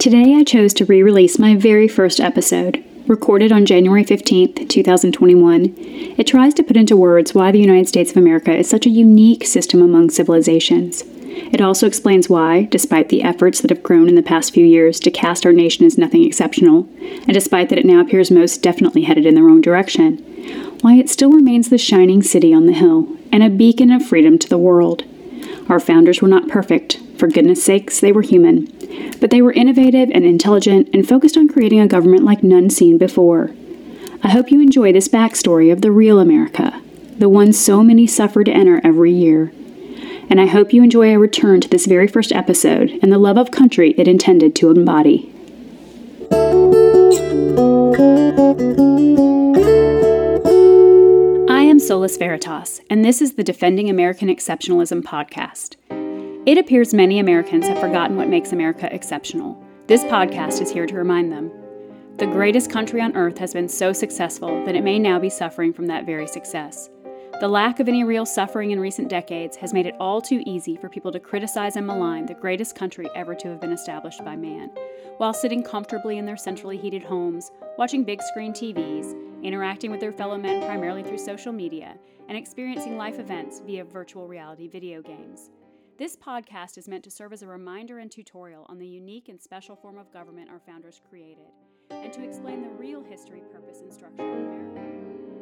Today I chose to re release my very first episode, recorded on January 15th, 2021. It tries to put into words why the United States of America is such a unique system among civilizations. It also explains why, despite the efforts that have grown in the past few years to cast our nation as nothing exceptional, and despite that it now appears most definitely headed in the wrong direction, why it still remains the shining city on the hill and a beacon of freedom to the world. Our founders were not perfect, for goodness sakes, they were human, but they were innovative and intelligent and focused on creating a government like none seen before. I hope you enjoy this backstory of the real America, the one so many suffer to enter every year and I hope you enjoy a return to this very first episode and the love of country it intended to embody. Solus Veritas, and this is the Defending American Exceptionalism podcast. It appears many Americans have forgotten what makes America exceptional. This podcast is here to remind them. The greatest country on earth has been so successful that it may now be suffering from that very success. The lack of any real suffering in recent decades has made it all too easy for people to criticize and malign the greatest country ever to have been established by man, while sitting comfortably in their centrally heated homes, watching big screen TVs, interacting with their fellow men primarily through social media, and experiencing life events via virtual reality video games. This podcast is meant to serve as a reminder and tutorial on the unique and special form of government our founders created, and to explain the real history, purpose, and structure of America.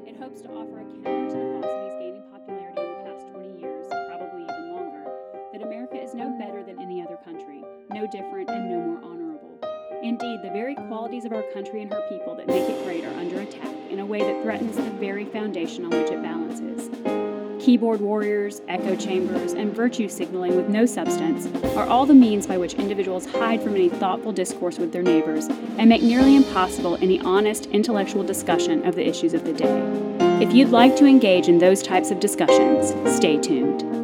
It hopes to offer a counter to the falsities gaining popularity in the past 20 years, probably even longer, that America is no better than any other country, no different, and no more honorable. Indeed, the very qualities of our country and her people that make it great are under attack in a way that threatens the very foundation on which it balances. Keyboard warriors, echo chambers, and virtue signaling with no substance are all the means by which individuals hide from any thoughtful discourse with their neighbors and make nearly impossible any honest intellectual discussion of the issues of the day. If you'd like to engage in those types of discussions, stay tuned.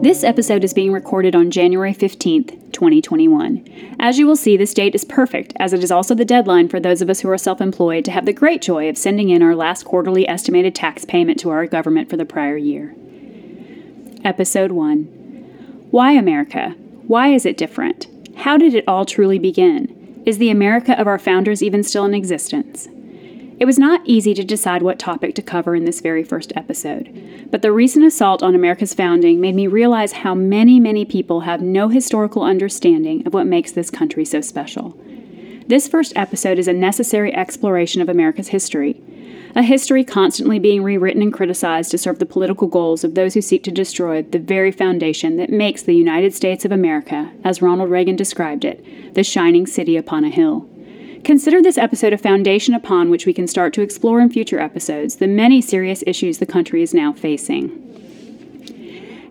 This episode is being recorded on January 15th, 2021. As you will see, this date is perfect, as it is also the deadline for those of us who are self employed to have the great joy of sending in our last quarterly estimated tax payment to our government for the prior year. Episode 1 Why America? Why is it different? How did it all truly begin? Is the America of our founders even still in existence? It was not easy to decide what topic to cover in this very first episode, but the recent assault on America's founding made me realize how many, many people have no historical understanding of what makes this country so special. This first episode is a necessary exploration of America's history, a history constantly being rewritten and criticized to serve the political goals of those who seek to destroy the very foundation that makes the United States of America, as Ronald Reagan described it, the shining city upon a hill. Consider this episode a foundation upon which we can start to explore in future episodes the many serious issues the country is now facing.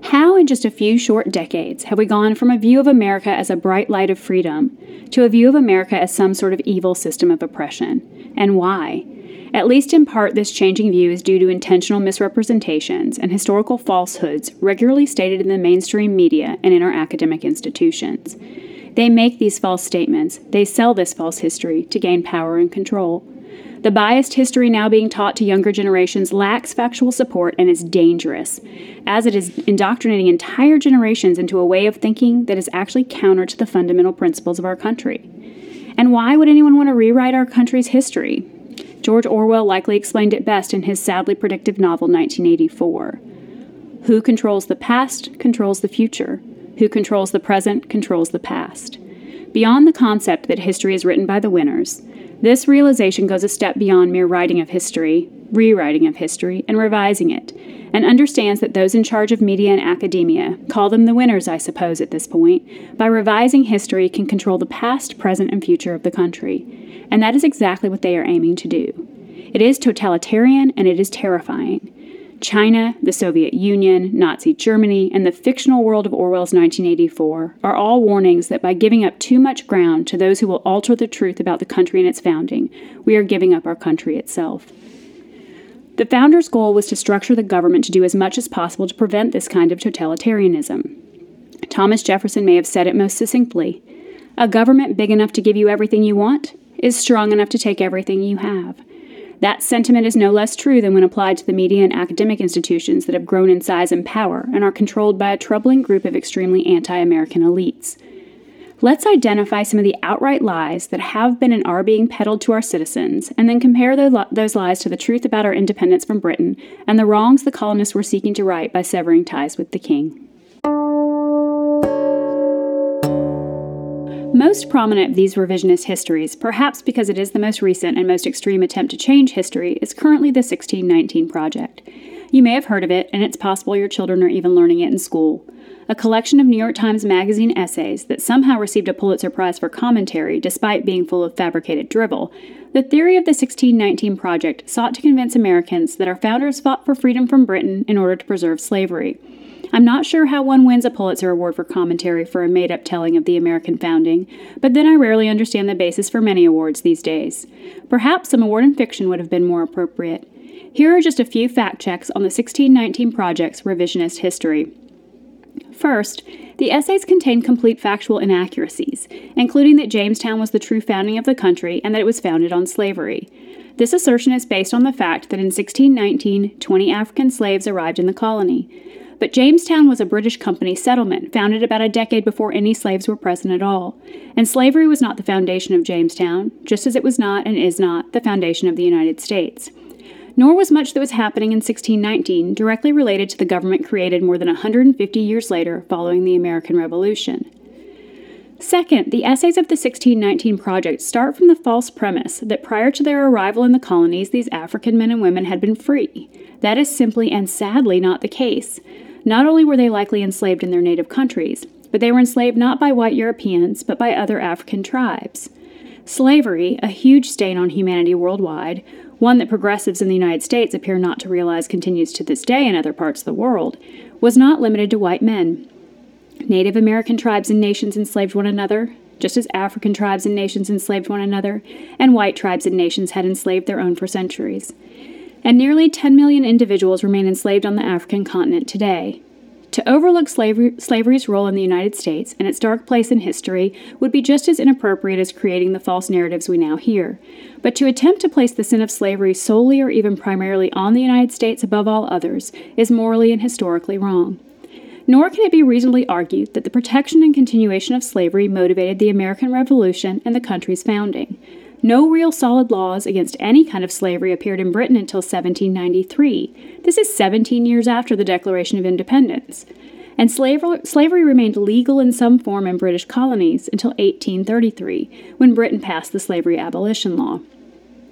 How, in just a few short decades, have we gone from a view of America as a bright light of freedom to a view of America as some sort of evil system of oppression? And why? At least in part, this changing view is due to intentional misrepresentations and historical falsehoods regularly stated in the mainstream media and in our academic institutions. They make these false statements, they sell this false history to gain power and control. The biased history now being taught to younger generations lacks factual support and is dangerous, as it is indoctrinating entire generations into a way of thinking that is actually counter to the fundamental principles of our country. And why would anyone want to rewrite our country's history? George Orwell likely explained it best in his sadly predictive novel 1984. Who controls the past controls the future. Who controls the present controls the past. Beyond the concept that history is written by the winners, this realization goes a step beyond mere writing of history, rewriting of history, and revising it, and understands that those in charge of media and academia, call them the winners, I suppose, at this point, by revising history can control the past, present, and future of the country. And that is exactly what they are aiming to do. It is totalitarian and it is terrifying. China, the Soviet Union, Nazi Germany, and the fictional world of Orwell's 1984 are all warnings that by giving up too much ground to those who will alter the truth about the country and its founding, we are giving up our country itself. The founders' goal was to structure the government to do as much as possible to prevent this kind of totalitarianism. Thomas Jefferson may have said it most succinctly A government big enough to give you everything you want is strong enough to take everything you have. That sentiment is no less true than when applied to the media and academic institutions that have grown in size and power and are controlled by a troubling group of extremely anti American elites. Let's identify some of the outright lies that have been and are being peddled to our citizens, and then compare those lies to the truth about our independence from Britain and the wrongs the colonists were seeking to right by severing ties with the king. The most prominent of these revisionist histories, perhaps because it is the most recent and most extreme attempt to change history, is currently the 1619 Project. You may have heard of it, and it's possible your children are even learning it in school. A collection of New York Times Magazine essays that somehow received a Pulitzer Prize for commentary despite being full of fabricated drivel, the theory of the 1619 Project sought to convince Americans that our founders fought for freedom from Britain in order to preserve slavery. I'm not sure how one wins a Pulitzer Award for commentary for a made up telling of the American founding, but then I rarely understand the basis for many awards these days. Perhaps some award in fiction would have been more appropriate. Here are just a few fact checks on the 1619 Project's revisionist history. First, the essays contain complete factual inaccuracies, including that Jamestown was the true founding of the country and that it was founded on slavery. This assertion is based on the fact that in 1619, 20 African slaves arrived in the colony. But Jamestown was a British company settlement founded about a decade before any slaves were present at all. And slavery was not the foundation of Jamestown, just as it was not and is not the foundation of the United States. Nor was much that was happening in 1619 directly related to the government created more than 150 years later following the American Revolution. Second, the essays of the 1619 Project start from the false premise that prior to their arrival in the colonies, these African men and women had been free. That is simply and sadly not the case. Not only were they likely enslaved in their native countries, but they were enslaved not by white Europeans, but by other African tribes. Slavery, a huge stain on humanity worldwide, one that progressives in the United States appear not to realize continues to this day in other parts of the world, was not limited to white men. Native American tribes and nations enslaved one another, just as African tribes and nations enslaved one another, and white tribes and nations had enslaved their own for centuries and nearly 10 million individuals remain enslaved on the African continent today. To overlook slavery, slavery's role in the United States and its dark place in history would be just as inappropriate as creating the false narratives we now hear. But to attempt to place the sin of slavery solely or even primarily on the United States above all others is morally and historically wrong. Nor can it be reasonably argued that the protection and continuation of slavery motivated the American Revolution and the country's founding. No real solid laws against any kind of slavery appeared in Britain until 1793. This is 17 years after the Declaration of Independence. And slavery, slavery remained legal in some form in British colonies until 1833, when Britain passed the Slavery Abolition Law.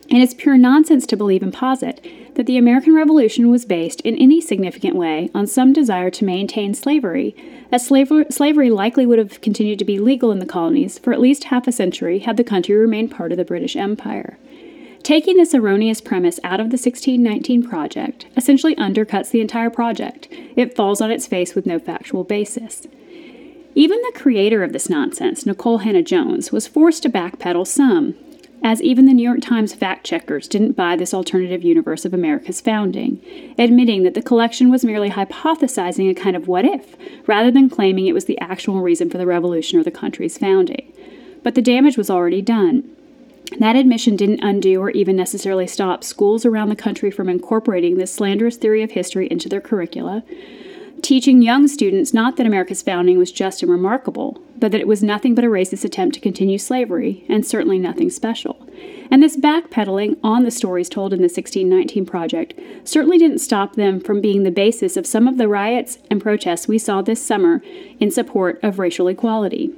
And it's pure nonsense to believe and posit that the American Revolution was based in any significant way on some desire to maintain slavery, as slavery, slavery likely would have continued to be legal in the colonies for at least half a century had the country remained part of the British Empire. Taking this erroneous premise out of the 1619 project essentially undercuts the entire project. It falls on its face with no factual basis. Even the creator of this nonsense, Nicole Hannah-Jones, was forced to backpedal some, as even the New York Times fact checkers didn't buy this alternative universe of America's founding, admitting that the collection was merely hypothesizing a kind of what if, rather than claiming it was the actual reason for the revolution or the country's founding. But the damage was already done. That admission didn't undo or even necessarily stop schools around the country from incorporating this slanderous theory of history into their curricula, teaching young students not that America's founding was just and remarkable, but that it was nothing but a racist attempt to continue slavery, and certainly nothing special. And this backpedaling on the stories told in the 1619 Project certainly didn't stop them from being the basis of some of the riots and protests we saw this summer in support of racial equality.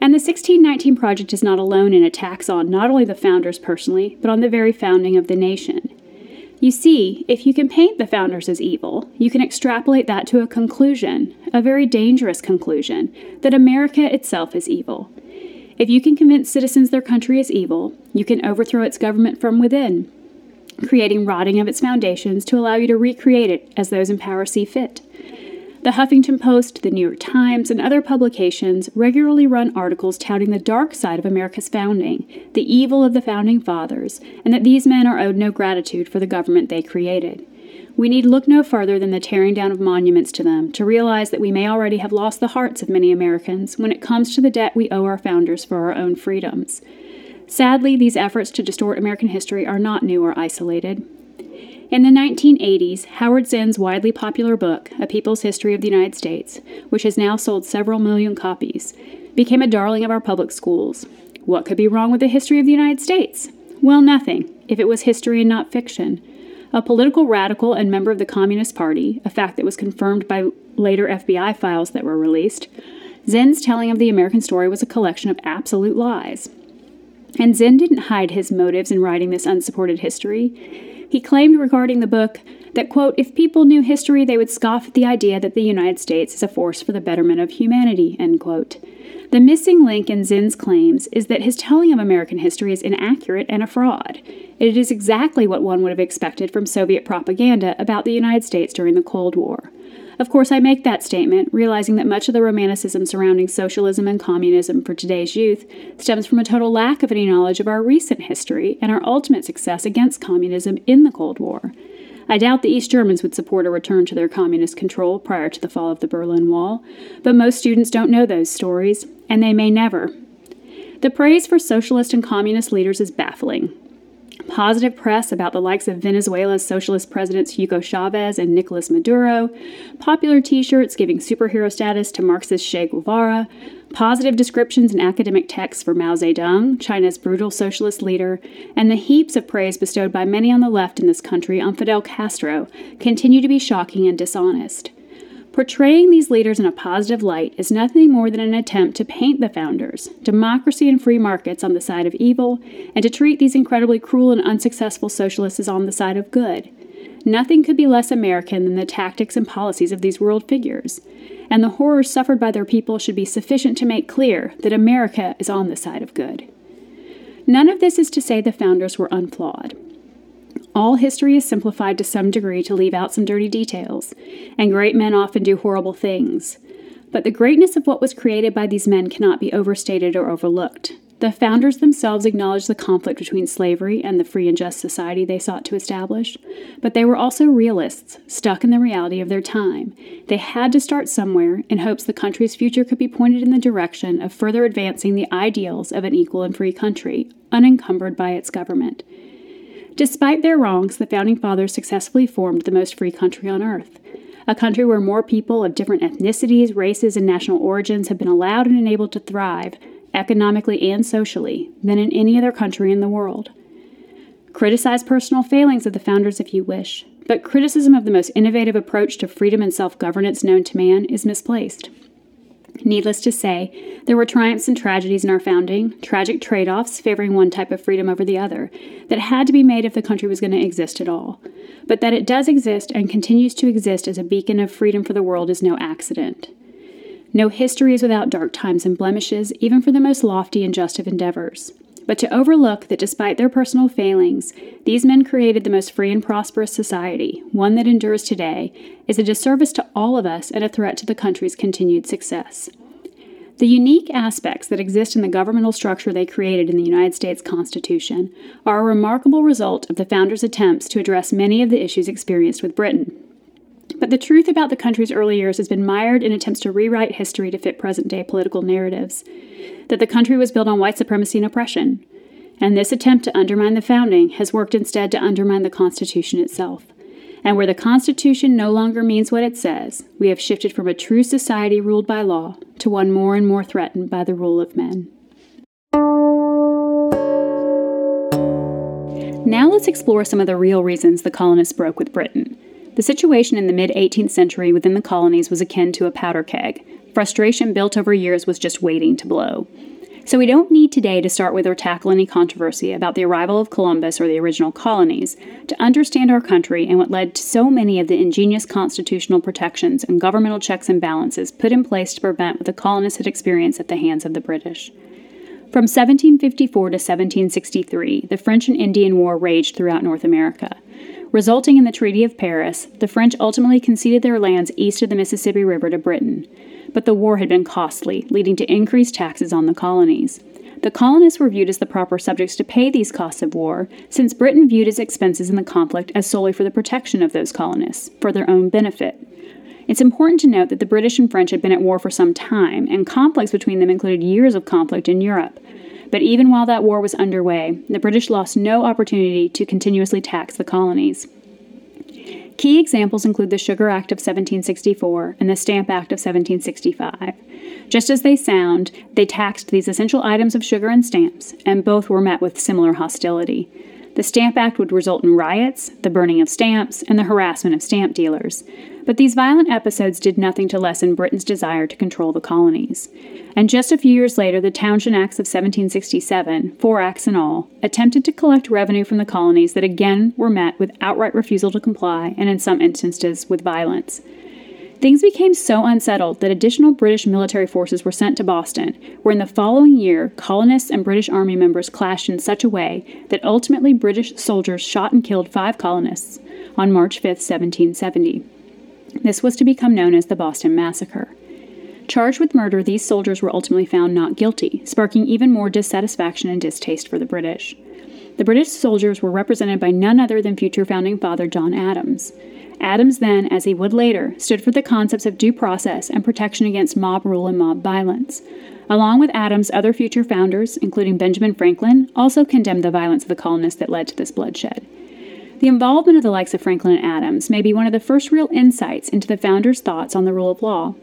And the 1619 Project is not alone in attacks on not only the founders personally, but on the very founding of the nation. You see, if you can paint the founders as evil, you can extrapolate that to a conclusion, a very dangerous conclusion, that America itself is evil. If you can convince citizens their country is evil, you can overthrow its government from within, creating rotting of its foundations to allow you to recreate it as those in power see fit. The Huffington Post, the New York Times, and other publications regularly run articles touting the dark side of America's founding, the evil of the founding fathers, and that these men are owed no gratitude for the government they created. We need look no further than the tearing down of monuments to them to realize that we may already have lost the hearts of many Americans when it comes to the debt we owe our founders for our own freedoms. Sadly, these efforts to distort American history are not new or isolated. In the 1980s, Howard Zinn's widely popular book, A People's History of the United States, which has now sold several million copies, became a darling of our public schools. What could be wrong with the history of the United States? Well, nothing, if it was history and not fiction. A political radical and member of the Communist Party, a fact that was confirmed by later FBI files that were released, Zinn's telling of the American story was a collection of absolute lies. And Zinn didn't hide his motives in writing this unsupported history. He claimed regarding the book that, quote, if people knew history, they would scoff at the idea that the United States is a force for the betterment of humanity, end quote. The missing link in Zinn's claims is that his telling of American history is inaccurate and a fraud. It is exactly what one would have expected from Soviet propaganda about the United States during the Cold War. Of course, I make that statement, realizing that much of the romanticism surrounding socialism and communism for today's youth stems from a total lack of any knowledge of our recent history and our ultimate success against communism in the Cold War. I doubt the East Germans would support a return to their communist control prior to the fall of the Berlin Wall, but most students don't know those stories, and they may never. The praise for socialist and communist leaders is baffling. Positive press about the likes of Venezuela's socialist presidents Hugo Chavez and Nicolas Maduro, popular t shirts giving superhero status to Marxist Che Guevara, positive descriptions in academic texts for Mao Zedong, China's brutal socialist leader, and the heaps of praise bestowed by many on the left in this country on Fidel Castro continue to be shocking and dishonest. Portraying these leaders in a positive light is nothing more than an attempt to paint the founders, democracy and free markets, on the side of evil, and to treat these incredibly cruel and unsuccessful socialists as on the side of good. Nothing could be less American than the tactics and policies of these world figures, and the horrors suffered by their people should be sufficient to make clear that America is on the side of good. None of this is to say the founders were unflawed. All history is simplified to some degree to leave out some dirty details, and great men often do horrible things. But the greatness of what was created by these men cannot be overstated or overlooked. The founders themselves acknowledged the conflict between slavery and the free and just society they sought to establish, but they were also realists, stuck in the reality of their time. They had to start somewhere in hopes the country's future could be pointed in the direction of further advancing the ideals of an equal and free country, unencumbered by its government. Despite their wrongs, the Founding Fathers successfully formed the most free country on earth. A country where more people of different ethnicities, races, and national origins have been allowed and enabled to thrive, economically and socially, than in any other country in the world. Criticize personal failings of the founders if you wish, but criticism of the most innovative approach to freedom and self governance known to man is misplaced. Needless to say, there were triumphs and tragedies in our founding, tragic trade offs favoring one type of freedom over the other, that had to be made if the country was going to exist at all. But that it does exist and continues to exist as a beacon of freedom for the world is no accident. No history is without dark times and blemishes, even for the most lofty and just of endeavors. But to overlook that despite their personal failings, these men created the most free and prosperous society, one that endures today, is a disservice to all of us and a threat to the country's continued success. The unique aspects that exist in the governmental structure they created in the United States Constitution are a remarkable result of the founders' attempts to address many of the issues experienced with Britain. But the truth about the country's early years has been mired in attempts to rewrite history to fit present day political narratives that the country was built on white supremacy and oppression. And this attempt to undermine the founding has worked instead to undermine the Constitution itself. And where the Constitution no longer means what it says, we have shifted from a true society ruled by law to one more and more threatened by the rule of men. Now let's explore some of the real reasons the colonists broke with Britain. The situation in the mid 18th century within the colonies was akin to a powder keg. Frustration built over years was just waiting to blow. So we don't need today to start with or tackle any controversy about the arrival of Columbus or the original colonies to understand our country and what led to so many of the ingenious constitutional protections and governmental checks and balances put in place to prevent what the colonists had experienced at the hands of the British. From 1754 to 1763, the French and Indian War raged throughout North America. Resulting in the Treaty of Paris, the French ultimately conceded their lands east of the Mississippi River to Britain but the war had been costly, leading to increased taxes on the colonies. The colonists were viewed as the proper subjects to pay these costs of war, since Britain viewed its expenses in the conflict as solely for the protection of those colonists, for their own benefit. It's important to note that the British and French had been at war for some time, and conflicts between them included years of conflict in Europe. But even while that war was underway, the British lost no opportunity to continuously tax the colonies. Key examples include the Sugar Act of 1764 and the Stamp Act of 1765. Just as they sound, they taxed these essential items of sugar and stamps, and both were met with similar hostility. The Stamp Act would result in riots, the burning of stamps, and the harassment of stamp dealers. But these violent episodes did nothing to lessen Britain's desire to control the colonies. And just a few years later, the Townshend Acts of 1767, four acts in all, attempted to collect revenue from the colonies that again were met with outright refusal to comply and in some instances with violence. Things became so unsettled that additional British military forces were sent to Boston, where in the following year, colonists and British Army members clashed in such a way that ultimately British soldiers shot and killed five colonists on March 5, 1770. This was to become known as the Boston Massacre. Charged with murder, these soldiers were ultimately found not guilty, sparking even more dissatisfaction and distaste for the British. The British soldiers were represented by none other than future founding father John Adams. Adams then, as he would later, stood for the concepts of due process and protection against mob rule and mob violence. Along with Adams, other future founders, including Benjamin Franklin, also condemned the violence of the colonists that led to this bloodshed. The involvement of the likes of Franklin and Adams may be one of the first real insights into the founders' thoughts on the rule of law.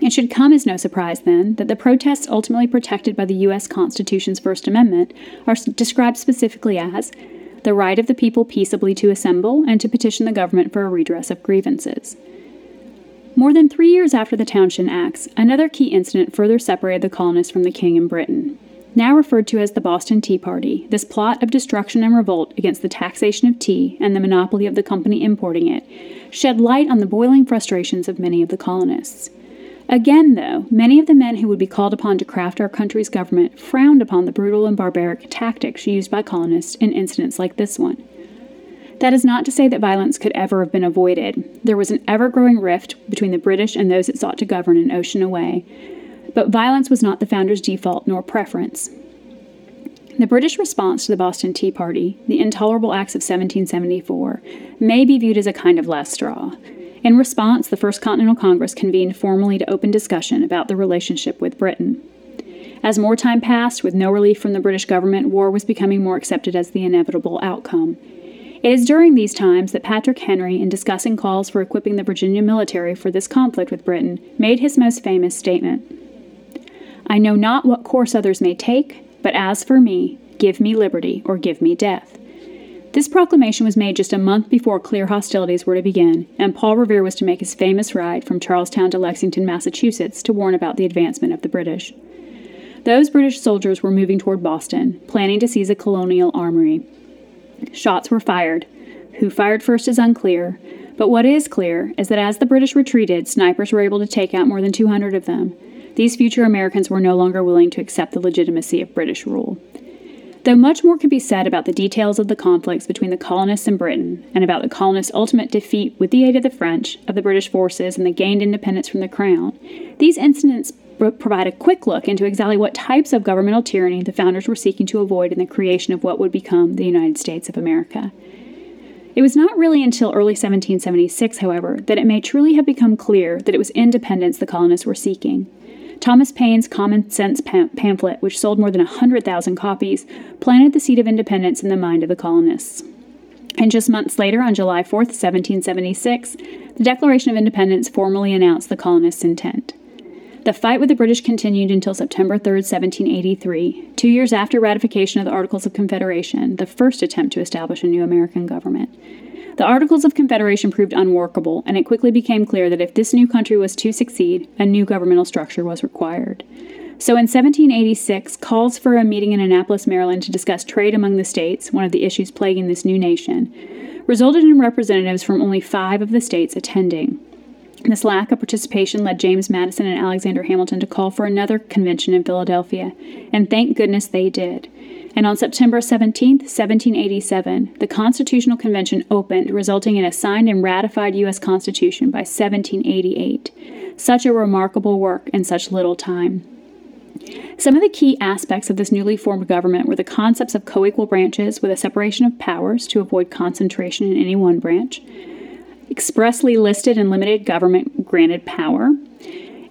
It should come as no surprise, then, that the protests ultimately protected by the U.S. Constitution's First Amendment are described specifically as the right of the people peaceably to assemble and to petition the government for a redress of grievances. More than three years after the Townshend Acts, another key incident further separated the colonists from the king in Britain. Now referred to as the Boston Tea Party, this plot of destruction and revolt against the taxation of tea and the monopoly of the company importing it shed light on the boiling frustrations of many of the colonists. Again, though, many of the men who would be called upon to craft our country's government frowned upon the brutal and barbaric tactics used by colonists in incidents like this one. That is not to say that violence could ever have been avoided. There was an ever growing rift between the British and those it sought to govern an ocean away. But violence was not the founders' default nor preference. The British response to the Boston Tea Party, the intolerable acts of 1774, may be viewed as a kind of last straw. In response, the First Continental Congress convened formally to open discussion about the relationship with Britain. As more time passed, with no relief from the British government, war was becoming more accepted as the inevitable outcome. It is during these times that Patrick Henry, in discussing calls for equipping the Virginia military for this conflict with Britain, made his most famous statement I know not what course others may take, but as for me, give me liberty or give me death. This proclamation was made just a month before clear hostilities were to begin, and Paul Revere was to make his famous ride from Charlestown to Lexington, Massachusetts, to warn about the advancement of the British. Those British soldiers were moving toward Boston, planning to seize a colonial armory. Shots were fired. Who fired first is unclear, but what is clear is that as the British retreated, snipers were able to take out more than 200 of them. These future Americans were no longer willing to accept the legitimacy of British rule. Though much more could be said about the details of the conflicts between the colonists and Britain, and about the colonists' ultimate defeat with the aid of the French, of the British forces, and the gained independence from the Crown, these incidents provide a quick look into exactly what types of governmental tyranny the founders were seeking to avoid in the creation of what would become the United States of America. It was not really until early 1776, however, that it may truly have become clear that it was independence the colonists were seeking. Thomas Paine's Common Sense pam- pamphlet, which sold more than 100,000 copies, planted the seed of independence in the mind of the colonists. And just months later, on July 4, 1776, the Declaration of Independence formally announced the colonists' intent. The fight with the British continued until September 3, 1783, two years after ratification of the Articles of Confederation, the first attempt to establish a new American government. The Articles of Confederation proved unworkable, and it quickly became clear that if this new country was to succeed, a new governmental structure was required. So in 1786, calls for a meeting in Annapolis, Maryland to discuss trade among the states, one of the issues plaguing this new nation, resulted in representatives from only five of the states attending. This lack of participation led James Madison and Alexander Hamilton to call for another convention in Philadelphia, and thank goodness they did and on September 17, 1787, the Constitutional Convention opened, resulting in a signed and ratified U.S. Constitution by 1788. Such a remarkable work in such little time. Some of the key aspects of this newly formed government were the concepts of co equal branches with a separation of powers to avoid concentration in any one branch, expressly listed and limited government granted power,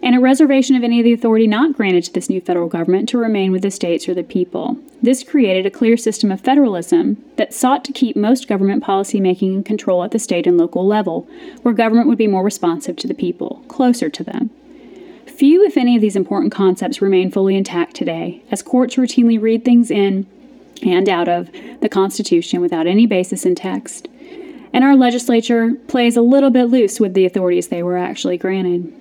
and a reservation of any of the authority not granted to this new federal government to remain with the states or the people. This created a clear system of federalism that sought to keep most government policymaking in control at the state and local level, where government would be more responsive to the people, closer to them. Few, if any, of these important concepts remain fully intact today, as courts routinely read things in and out of the Constitution without any basis in text. And our legislature plays a little bit loose with the authorities they were actually granted.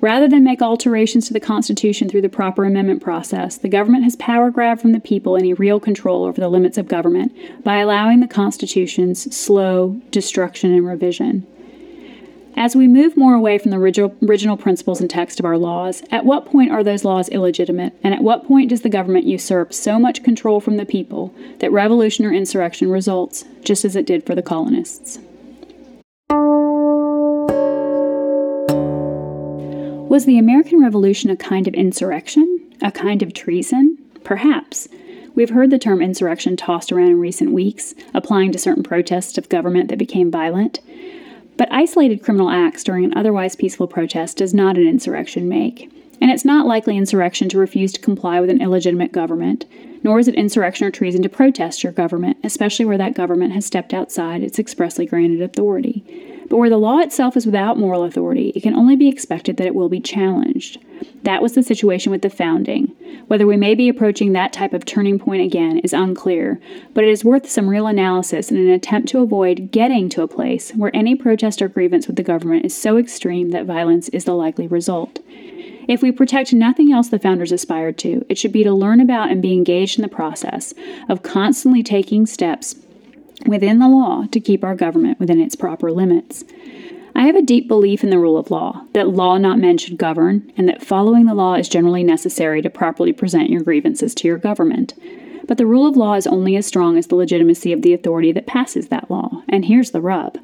Rather than make alterations to the Constitution through the proper amendment process, the government has power grabbed from the people any real control over the limits of government by allowing the Constitution's slow destruction and revision. As we move more away from the original, original principles and text of our laws, at what point are those laws illegitimate, and at what point does the government usurp so much control from the people that revolution or insurrection results, just as it did for the colonists? Was the American Revolution a kind of insurrection? A kind of treason? Perhaps. We've heard the term insurrection tossed around in recent weeks, applying to certain protests of government that became violent. But isolated criminal acts during an otherwise peaceful protest does not an insurrection make. And it's not likely insurrection to refuse to comply with an illegitimate government, nor is it insurrection or treason to protest your government, especially where that government has stepped outside its expressly granted authority. But where the law itself is without moral authority, it can only be expected that it will be challenged. That was the situation with the founding. Whether we may be approaching that type of turning point again is unclear, but it is worth some real analysis in an attempt to avoid getting to a place where any protest or grievance with the government is so extreme that violence is the likely result. If we protect nothing else the founders aspired to, it should be to learn about and be engaged in the process of constantly taking steps within the law to keep our government within its proper limits. I have a deep belief in the rule of law, that law not men should govern, and that following the law is generally necessary to properly present your grievances to your government. But the rule of law is only as strong as the legitimacy of the authority that passes that law, and here's the rub.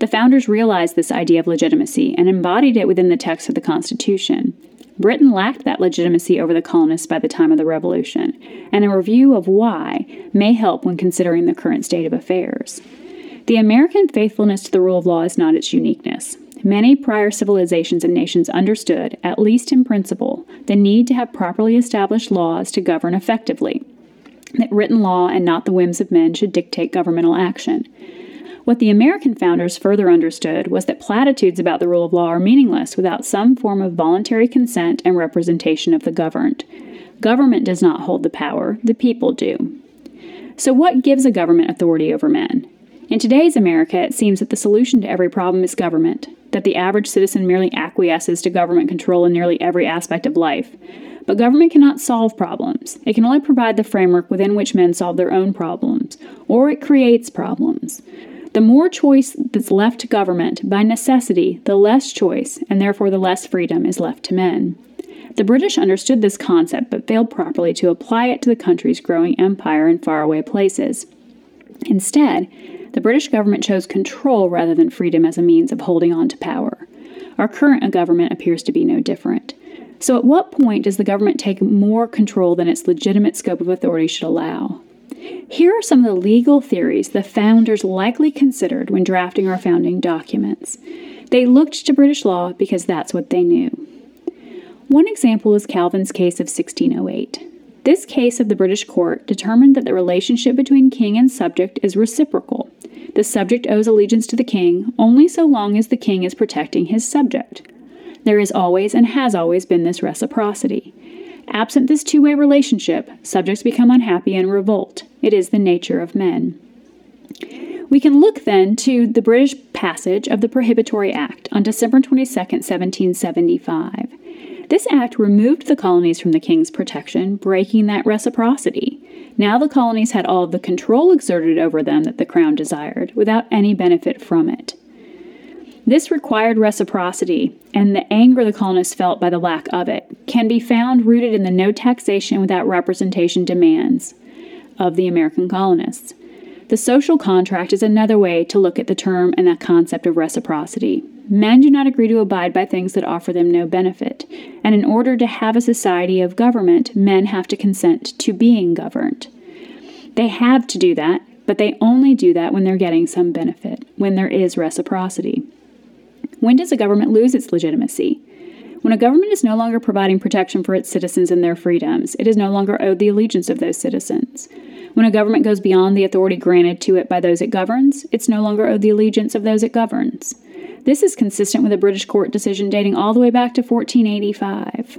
The founders realized this idea of legitimacy and embodied it within the text of the Constitution. Britain lacked that legitimacy over the colonists by the time of the Revolution, and a review of why may help when considering the current state of affairs. The American faithfulness to the rule of law is not its uniqueness. Many prior civilizations and nations understood, at least in principle, the need to have properly established laws to govern effectively, that written law and not the whims of men should dictate governmental action. What the American founders further understood was that platitudes about the rule of law are meaningless without some form of voluntary consent and representation of the governed. Government does not hold the power, the people do. So, what gives a government authority over men? In today's America, it seems that the solution to every problem is government, that the average citizen merely acquiesces to government control in nearly every aspect of life. But government cannot solve problems. It can only provide the framework within which men solve their own problems, or it creates problems. The more choice that's left to government, by necessity, the less choice, and therefore the less freedom, is left to men. The British understood this concept but failed properly to apply it to the country's growing empire in faraway places. Instead, the British government chose control rather than freedom as a means of holding on to power. Our current government appears to be no different. So, at what point does the government take more control than its legitimate scope of authority should allow? Here are some of the legal theories the founders likely considered when drafting our founding documents. They looked to British law because that's what they knew. One example is Calvin's case of 1608. This case of the British court determined that the relationship between king and subject is reciprocal. The subject owes allegiance to the king only so long as the king is protecting his subject. There is always and has always been this reciprocity. Absent this two way relationship, subjects become unhappy and revolt. It is the nature of men. We can look then to the British passage of the Prohibitory Act on December 22, 1775. This act removed the colonies from the king's protection, breaking that reciprocity. Now the colonies had all of the control exerted over them that the crown desired, without any benefit from it. This required reciprocity, and the anger the colonists felt by the lack of it can be found rooted in the no taxation without representation demands of the American colonists. The social contract is another way to look at the term and the concept of reciprocity. Men do not agree to abide by things that offer them no benefit, and in order to have a society of government, men have to consent to being governed. They have to do that, but they only do that when they're getting some benefit, when there is reciprocity. When does a government lose its legitimacy? When a government is no longer providing protection for its citizens and their freedoms, it is no longer owed the allegiance of those citizens. When a government goes beyond the authority granted to it by those it governs, it's no longer owed the allegiance of those it governs. This is consistent with a British court decision dating all the way back to 1485.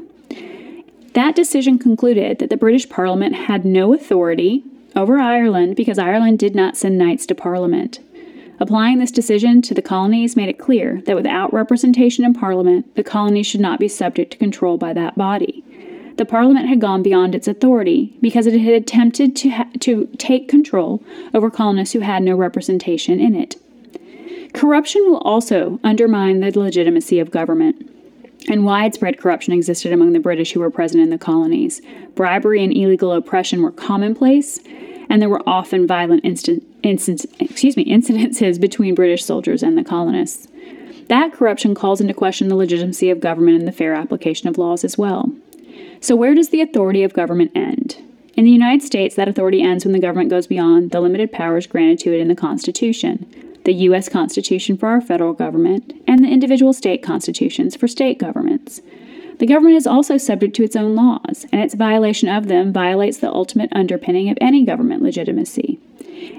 That decision concluded that the British Parliament had no authority over Ireland because Ireland did not send knights to Parliament. Applying this decision to the colonies made it clear that without representation in Parliament, the colonies should not be subject to control by that body. The Parliament had gone beyond its authority because it had attempted to, ha- to take control over colonists who had no representation in it. Corruption will also undermine the legitimacy of government. And widespread corruption existed among the British who were present in the colonies. Bribery and illegal oppression were commonplace, and there were often violent instant, instant, excuse me, incidences between British soldiers and the colonists. That corruption calls into question the legitimacy of government and the fair application of laws as well. So, where does the authority of government end? In the United States, that authority ends when the government goes beyond the limited powers granted to it in the Constitution, the U.S. Constitution for our federal government, and the individual state constitutions for state governments. The government is also subject to its own laws, and its violation of them violates the ultimate underpinning of any government legitimacy.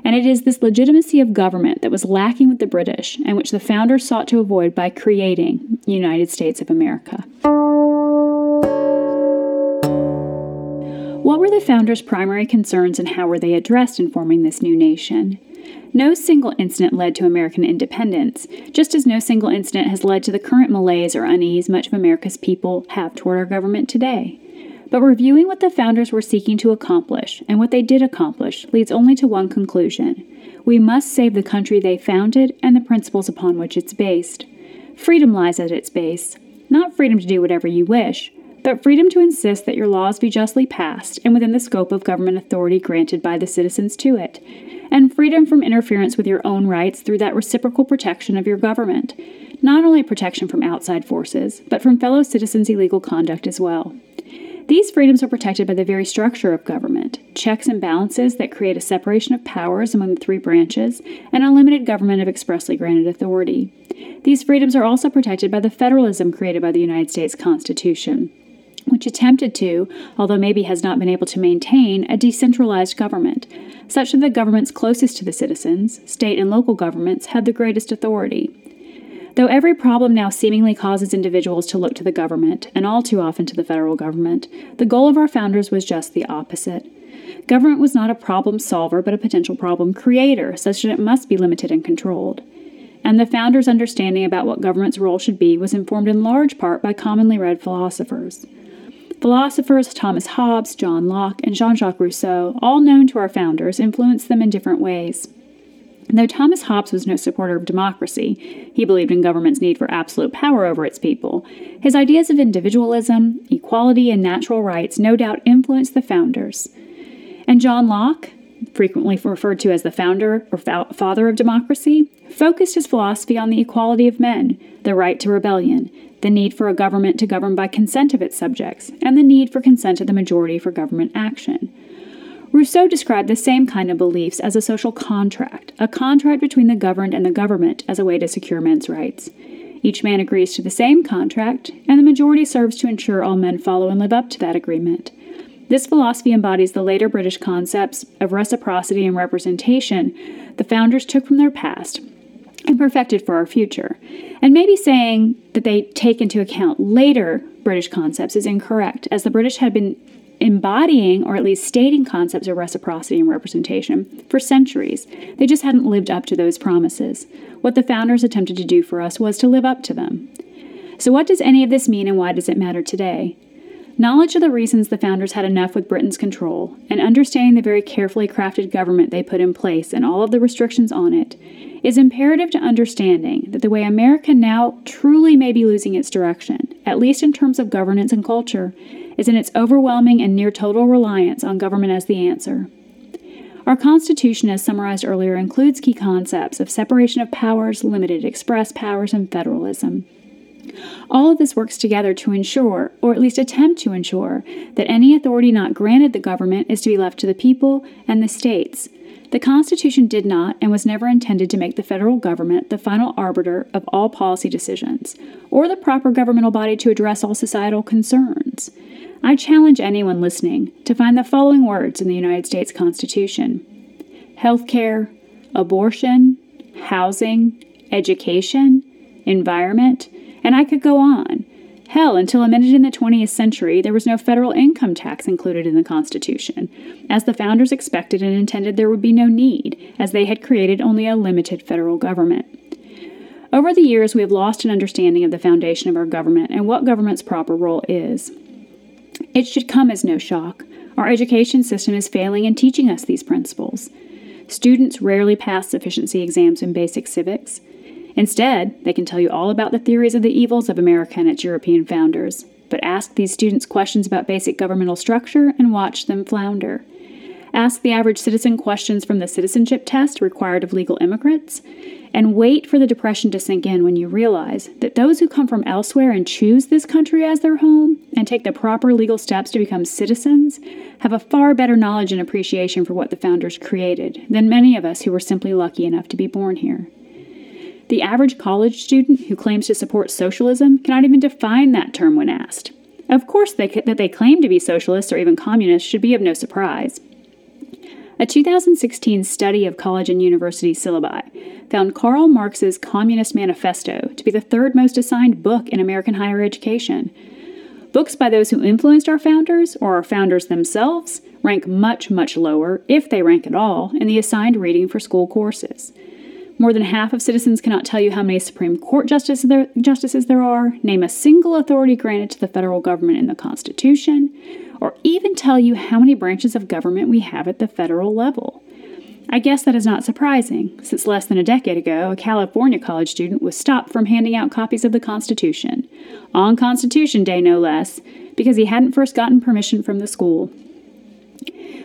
And it is this legitimacy of government that was lacking with the British, and which the founders sought to avoid by creating United States of America. What were the founders' primary concerns and how were they addressed in forming this new nation? No single incident led to American independence, just as no single incident has led to the current malaise or unease much of America's people have toward our government today. But reviewing what the founders were seeking to accomplish and what they did accomplish leads only to one conclusion. We must save the country they founded and the principles upon which it's based. Freedom lies at its base, not freedom to do whatever you wish, but freedom to insist that your laws be justly passed and within the scope of government authority granted by the citizens to it, and freedom from interference with your own rights through that reciprocal protection of your government. Not only protection from outside forces, but from fellow citizens' illegal conduct as well. These freedoms are protected by the very structure of government checks and balances that create a separation of powers among the three branches, and a limited government of expressly granted authority. These freedoms are also protected by the federalism created by the United States Constitution which attempted to, although maybe has not been able to maintain, a decentralized government, such that the governments closest to the citizens, state and local governments, have the greatest authority. Though every problem now seemingly causes individuals to look to the government, and all too often to the federal government, the goal of our founders was just the opposite. Government was not a problem solver, but a potential problem creator, such that it must be limited and controlled. And the founders' understanding about what government's role should be was informed in large part by commonly read philosophers. Philosophers Thomas Hobbes, John Locke, and Jean Jacques Rousseau, all known to our founders, influenced them in different ways. Though Thomas Hobbes was no supporter of democracy, he believed in government's need for absolute power over its people. His ideas of individualism, equality, and natural rights no doubt influenced the founders. And John Locke, frequently referred to as the founder or father of democracy, focused his philosophy on the equality of men, the right to rebellion, the need for a government to govern by consent of its subjects, and the need for consent of the majority for government action. Rousseau described the same kind of beliefs as a social contract, a contract between the governed and the government as a way to secure men's rights. Each man agrees to the same contract, and the majority serves to ensure all men follow and live up to that agreement. This philosophy embodies the later British concepts of reciprocity and representation the founders took from their past and perfected for our future. And maybe saying that they take into account later British concepts is incorrect, as the British had been embodying or at least stating concepts of reciprocity and representation for centuries. They just hadn't lived up to those promises. What the founders attempted to do for us was to live up to them. So, what does any of this mean and why does it matter today? Knowledge of the reasons the founders had enough with Britain's control, and understanding the very carefully crafted government they put in place and all of the restrictions on it, is imperative to understanding that the way America now truly may be losing its direction, at least in terms of governance and culture, is in its overwhelming and near total reliance on government as the answer. Our Constitution, as summarized earlier, includes key concepts of separation of powers, limited express powers, and federalism. All of this works together to ensure, or at least attempt to ensure, that any authority not granted the government is to be left to the people and the states. The Constitution did not and was never intended to make the federal government the final arbiter of all policy decisions, or the proper governmental body to address all societal concerns. I challenge anyone listening to find the following words in the United States Constitution health care, abortion, housing, education, environment, and I could go on. Hell, until a minute in the 20th century, there was no federal income tax included in the Constitution, as the founders expected and intended there would be no need, as they had created only a limited federal government. Over the years, we have lost an understanding of the foundation of our government and what government's proper role is. It should come as no shock. Our education system is failing in teaching us these principles. Students rarely pass sufficiency exams in basic civics. Instead, they can tell you all about the theories of the evils of America and its European founders, but ask these students questions about basic governmental structure and watch them flounder. Ask the average citizen questions from the citizenship test required of legal immigrants, and wait for the depression to sink in when you realize that those who come from elsewhere and choose this country as their home and take the proper legal steps to become citizens have a far better knowledge and appreciation for what the founders created than many of us who were simply lucky enough to be born here. The average college student who claims to support socialism cannot even define that term when asked. Of course, they, that they claim to be socialists or even communists should be of no surprise. A 2016 study of college and university syllabi found Karl Marx's Communist Manifesto to be the third most assigned book in American higher education. Books by those who influenced our founders or our founders themselves rank much, much lower, if they rank at all, in the assigned reading for school courses. More than half of citizens cannot tell you how many Supreme Court justices there, justices there are, name a single authority granted to the federal government in the Constitution, or even tell you how many branches of government we have at the federal level. I guess that is not surprising, since less than a decade ago, a California college student was stopped from handing out copies of the Constitution, on Constitution Day no less, because he hadn't first gotten permission from the school.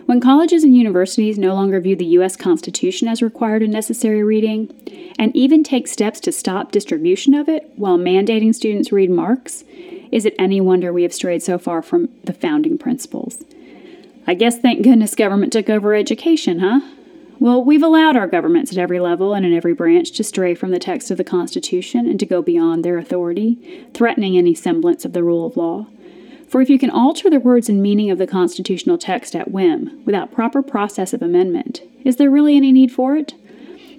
When colleges and universities no longer view the U.S. Constitution as required and necessary reading, and even take steps to stop distribution of it while mandating students read Marx, is it any wonder we have strayed so far from the founding principles? I guess thank goodness government took over education, huh? Well, we've allowed our governments at every level and in every branch to stray from the text of the Constitution and to go beyond their authority, threatening any semblance of the rule of law. For if you can alter the words and meaning of the constitutional text at whim, without proper process of amendment, is there really any need for it?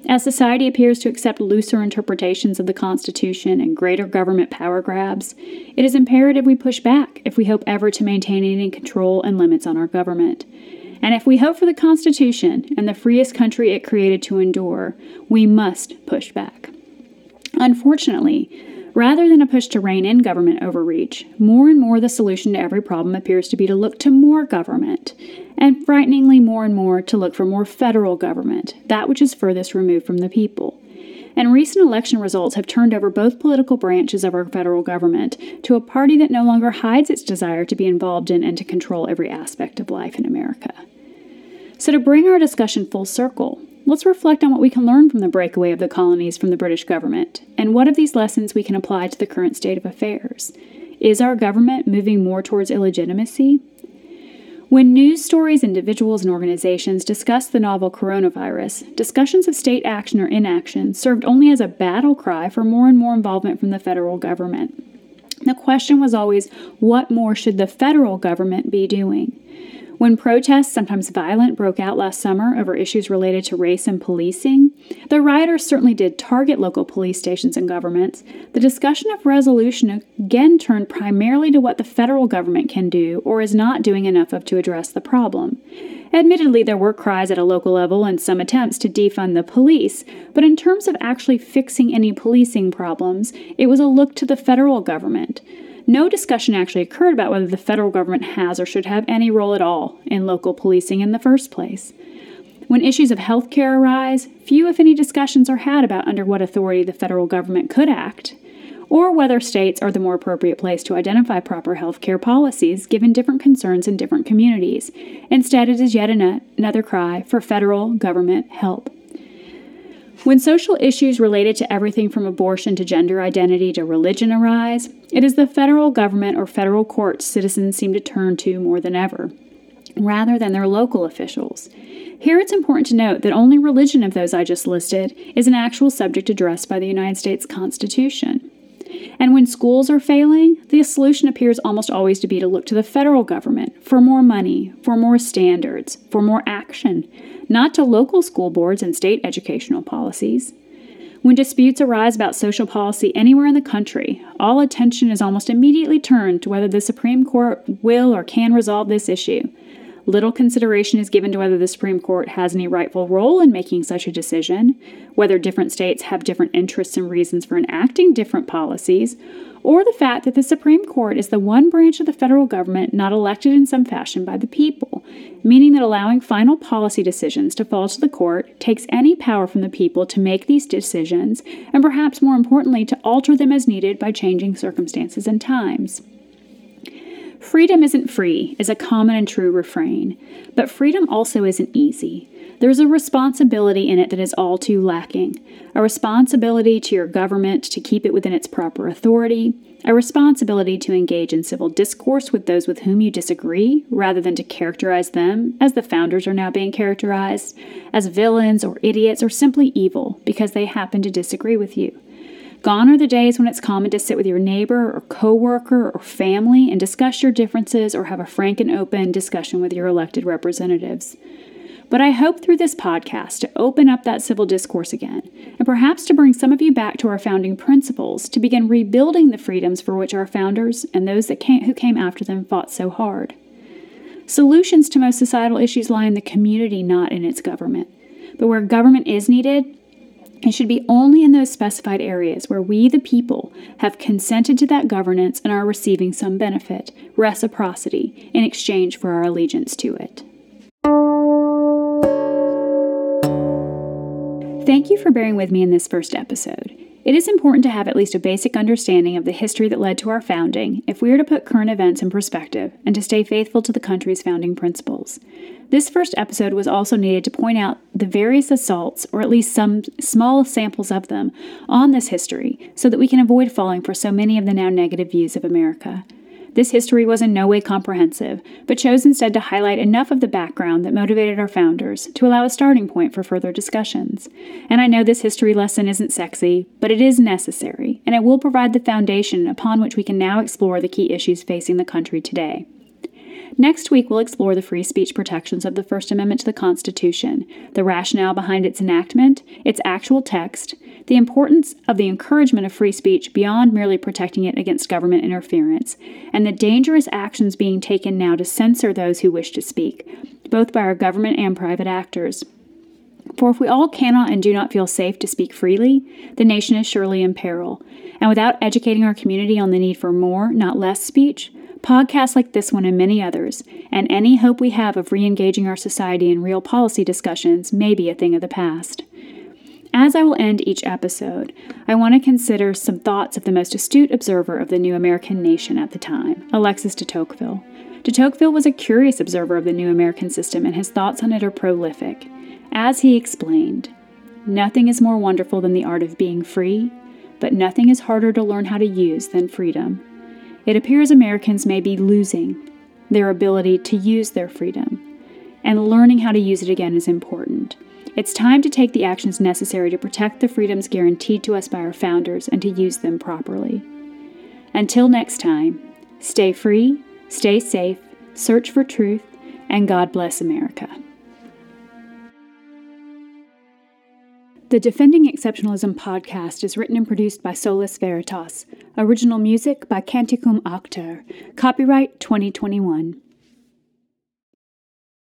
As society appears to accept looser interpretations of the Constitution and greater government power grabs, it is imperative we push back if we hope ever to maintain any control and limits on our government. And if we hope for the Constitution and the freest country it created to endure, we must push back. Unfortunately, Rather than a push to rein in government overreach, more and more the solution to every problem appears to be to look to more government, and frighteningly more and more to look for more federal government, that which is furthest removed from the people. And recent election results have turned over both political branches of our federal government to a party that no longer hides its desire to be involved in and to control every aspect of life in America. So, to bring our discussion full circle, let's reflect on what we can learn from the breakaway of the colonies from the British government, and what of these lessons we can apply to the current state of affairs. Is our government moving more towards illegitimacy? When news stories, individuals, and organizations discussed the novel coronavirus, discussions of state action or inaction served only as a battle cry for more and more involvement from the federal government. The question was always what more should the federal government be doing? When protests, sometimes violent, broke out last summer over issues related to race and policing, the rioters certainly did target local police stations and governments. The discussion of resolution again turned primarily to what the federal government can do or is not doing enough of to address the problem. Admittedly, there were cries at a local level and some attempts to defund the police, but in terms of actually fixing any policing problems, it was a look to the federal government no discussion actually occurred about whether the federal government has or should have any role at all in local policing in the first place. When issues of health care arise, few, if any, discussions are had about under what authority the federal government could act, or whether states are the more appropriate place to identify proper health care policies given different concerns in different communities. Instead, it is yet another cry for federal government help. When social issues related to everything from abortion to gender identity to religion arise, it is the federal government or federal courts citizens seem to turn to more than ever, rather than their local officials. Here it's important to note that only religion of those I just listed is an actual subject addressed by the United States Constitution. And when schools are failing, the solution appears almost always to be to look to the federal government for more money, for more standards, for more action, not to local school boards and state educational policies. When disputes arise about social policy anywhere in the country, all attention is almost immediately turned to whether the Supreme Court will or can resolve this issue. Little consideration is given to whether the Supreme Court has any rightful role in making such a decision, whether different states have different interests and reasons for enacting different policies, or the fact that the Supreme Court is the one branch of the federal government not elected in some fashion by the people, meaning that allowing final policy decisions to fall to the court takes any power from the people to make these decisions, and perhaps more importantly, to alter them as needed by changing circumstances and times. Freedom isn't free is a common and true refrain, but freedom also isn't easy. There's a responsibility in it that is all too lacking a responsibility to your government to keep it within its proper authority, a responsibility to engage in civil discourse with those with whom you disagree, rather than to characterize them, as the founders are now being characterized, as villains or idiots or simply evil because they happen to disagree with you. Gone are the days when it's common to sit with your neighbor or coworker or family and discuss your differences or have a frank and open discussion with your elected representatives. But I hope through this podcast to open up that civil discourse again, and perhaps to bring some of you back to our founding principles to begin rebuilding the freedoms for which our founders and those that came, who came after them fought so hard. Solutions to most societal issues lie in the community, not in its government. But where government is needed, it should be only in those specified areas where we, the people, have consented to that governance and are receiving some benefit, reciprocity, in exchange for our allegiance to it. Thank you for bearing with me in this first episode. It is important to have at least a basic understanding of the history that led to our founding if we are to put current events in perspective and to stay faithful to the country's founding principles. This first episode was also needed to point out the various assaults, or at least some small samples of them, on this history so that we can avoid falling for so many of the now negative views of America. This history was in no way comprehensive, but chose instead to highlight enough of the background that motivated our founders to allow a starting point for further discussions. And I know this history lesson isn't sexy, but it is necessary, and it will provide the foundation upon which we can now explore the key issues facing the country today. Next week, we'll explore the free speech protections of the First Amendment to the Constitution, the rationale behind its enactment, its actual text, the importance of the encouragement of free speech beyond merely protecting it against government interference, and the dangerous actions being taken now to censor those who wish to speak, both by our government and private actors. For if we all cannot and do not feel safe to speak freely, the nation is surely in peril. And without educating our community on the need for more, not less speech, Podcasts like this one and many others, and any hope we have of re engaging our society in real policy discussions, may be a thing of the past. As I will end each episode, I want to consider some thoughts of the most astute observer of the new American nation at the time, Alexis de Tocqueville. De Tocqueville was a curious observer of the new American system, and his thoughts on it are prolific. As he explained, Nothing is more wonderful than the art of being free, but nothing is harder to learn how to use than freedom. It appears Americans may be losing their ability to use their freedom, and learning how to use it again is important. It's time to take the actions necessary to protect the freedoms guaranteed to us by our founders and to use them properly. Until next time, stay free, stay safe, search for truth, and God bless America. The Defending Exceptionalism podcast is written and produced by Solus Veritas. Original music by Canticum Actor. Copyright 2021.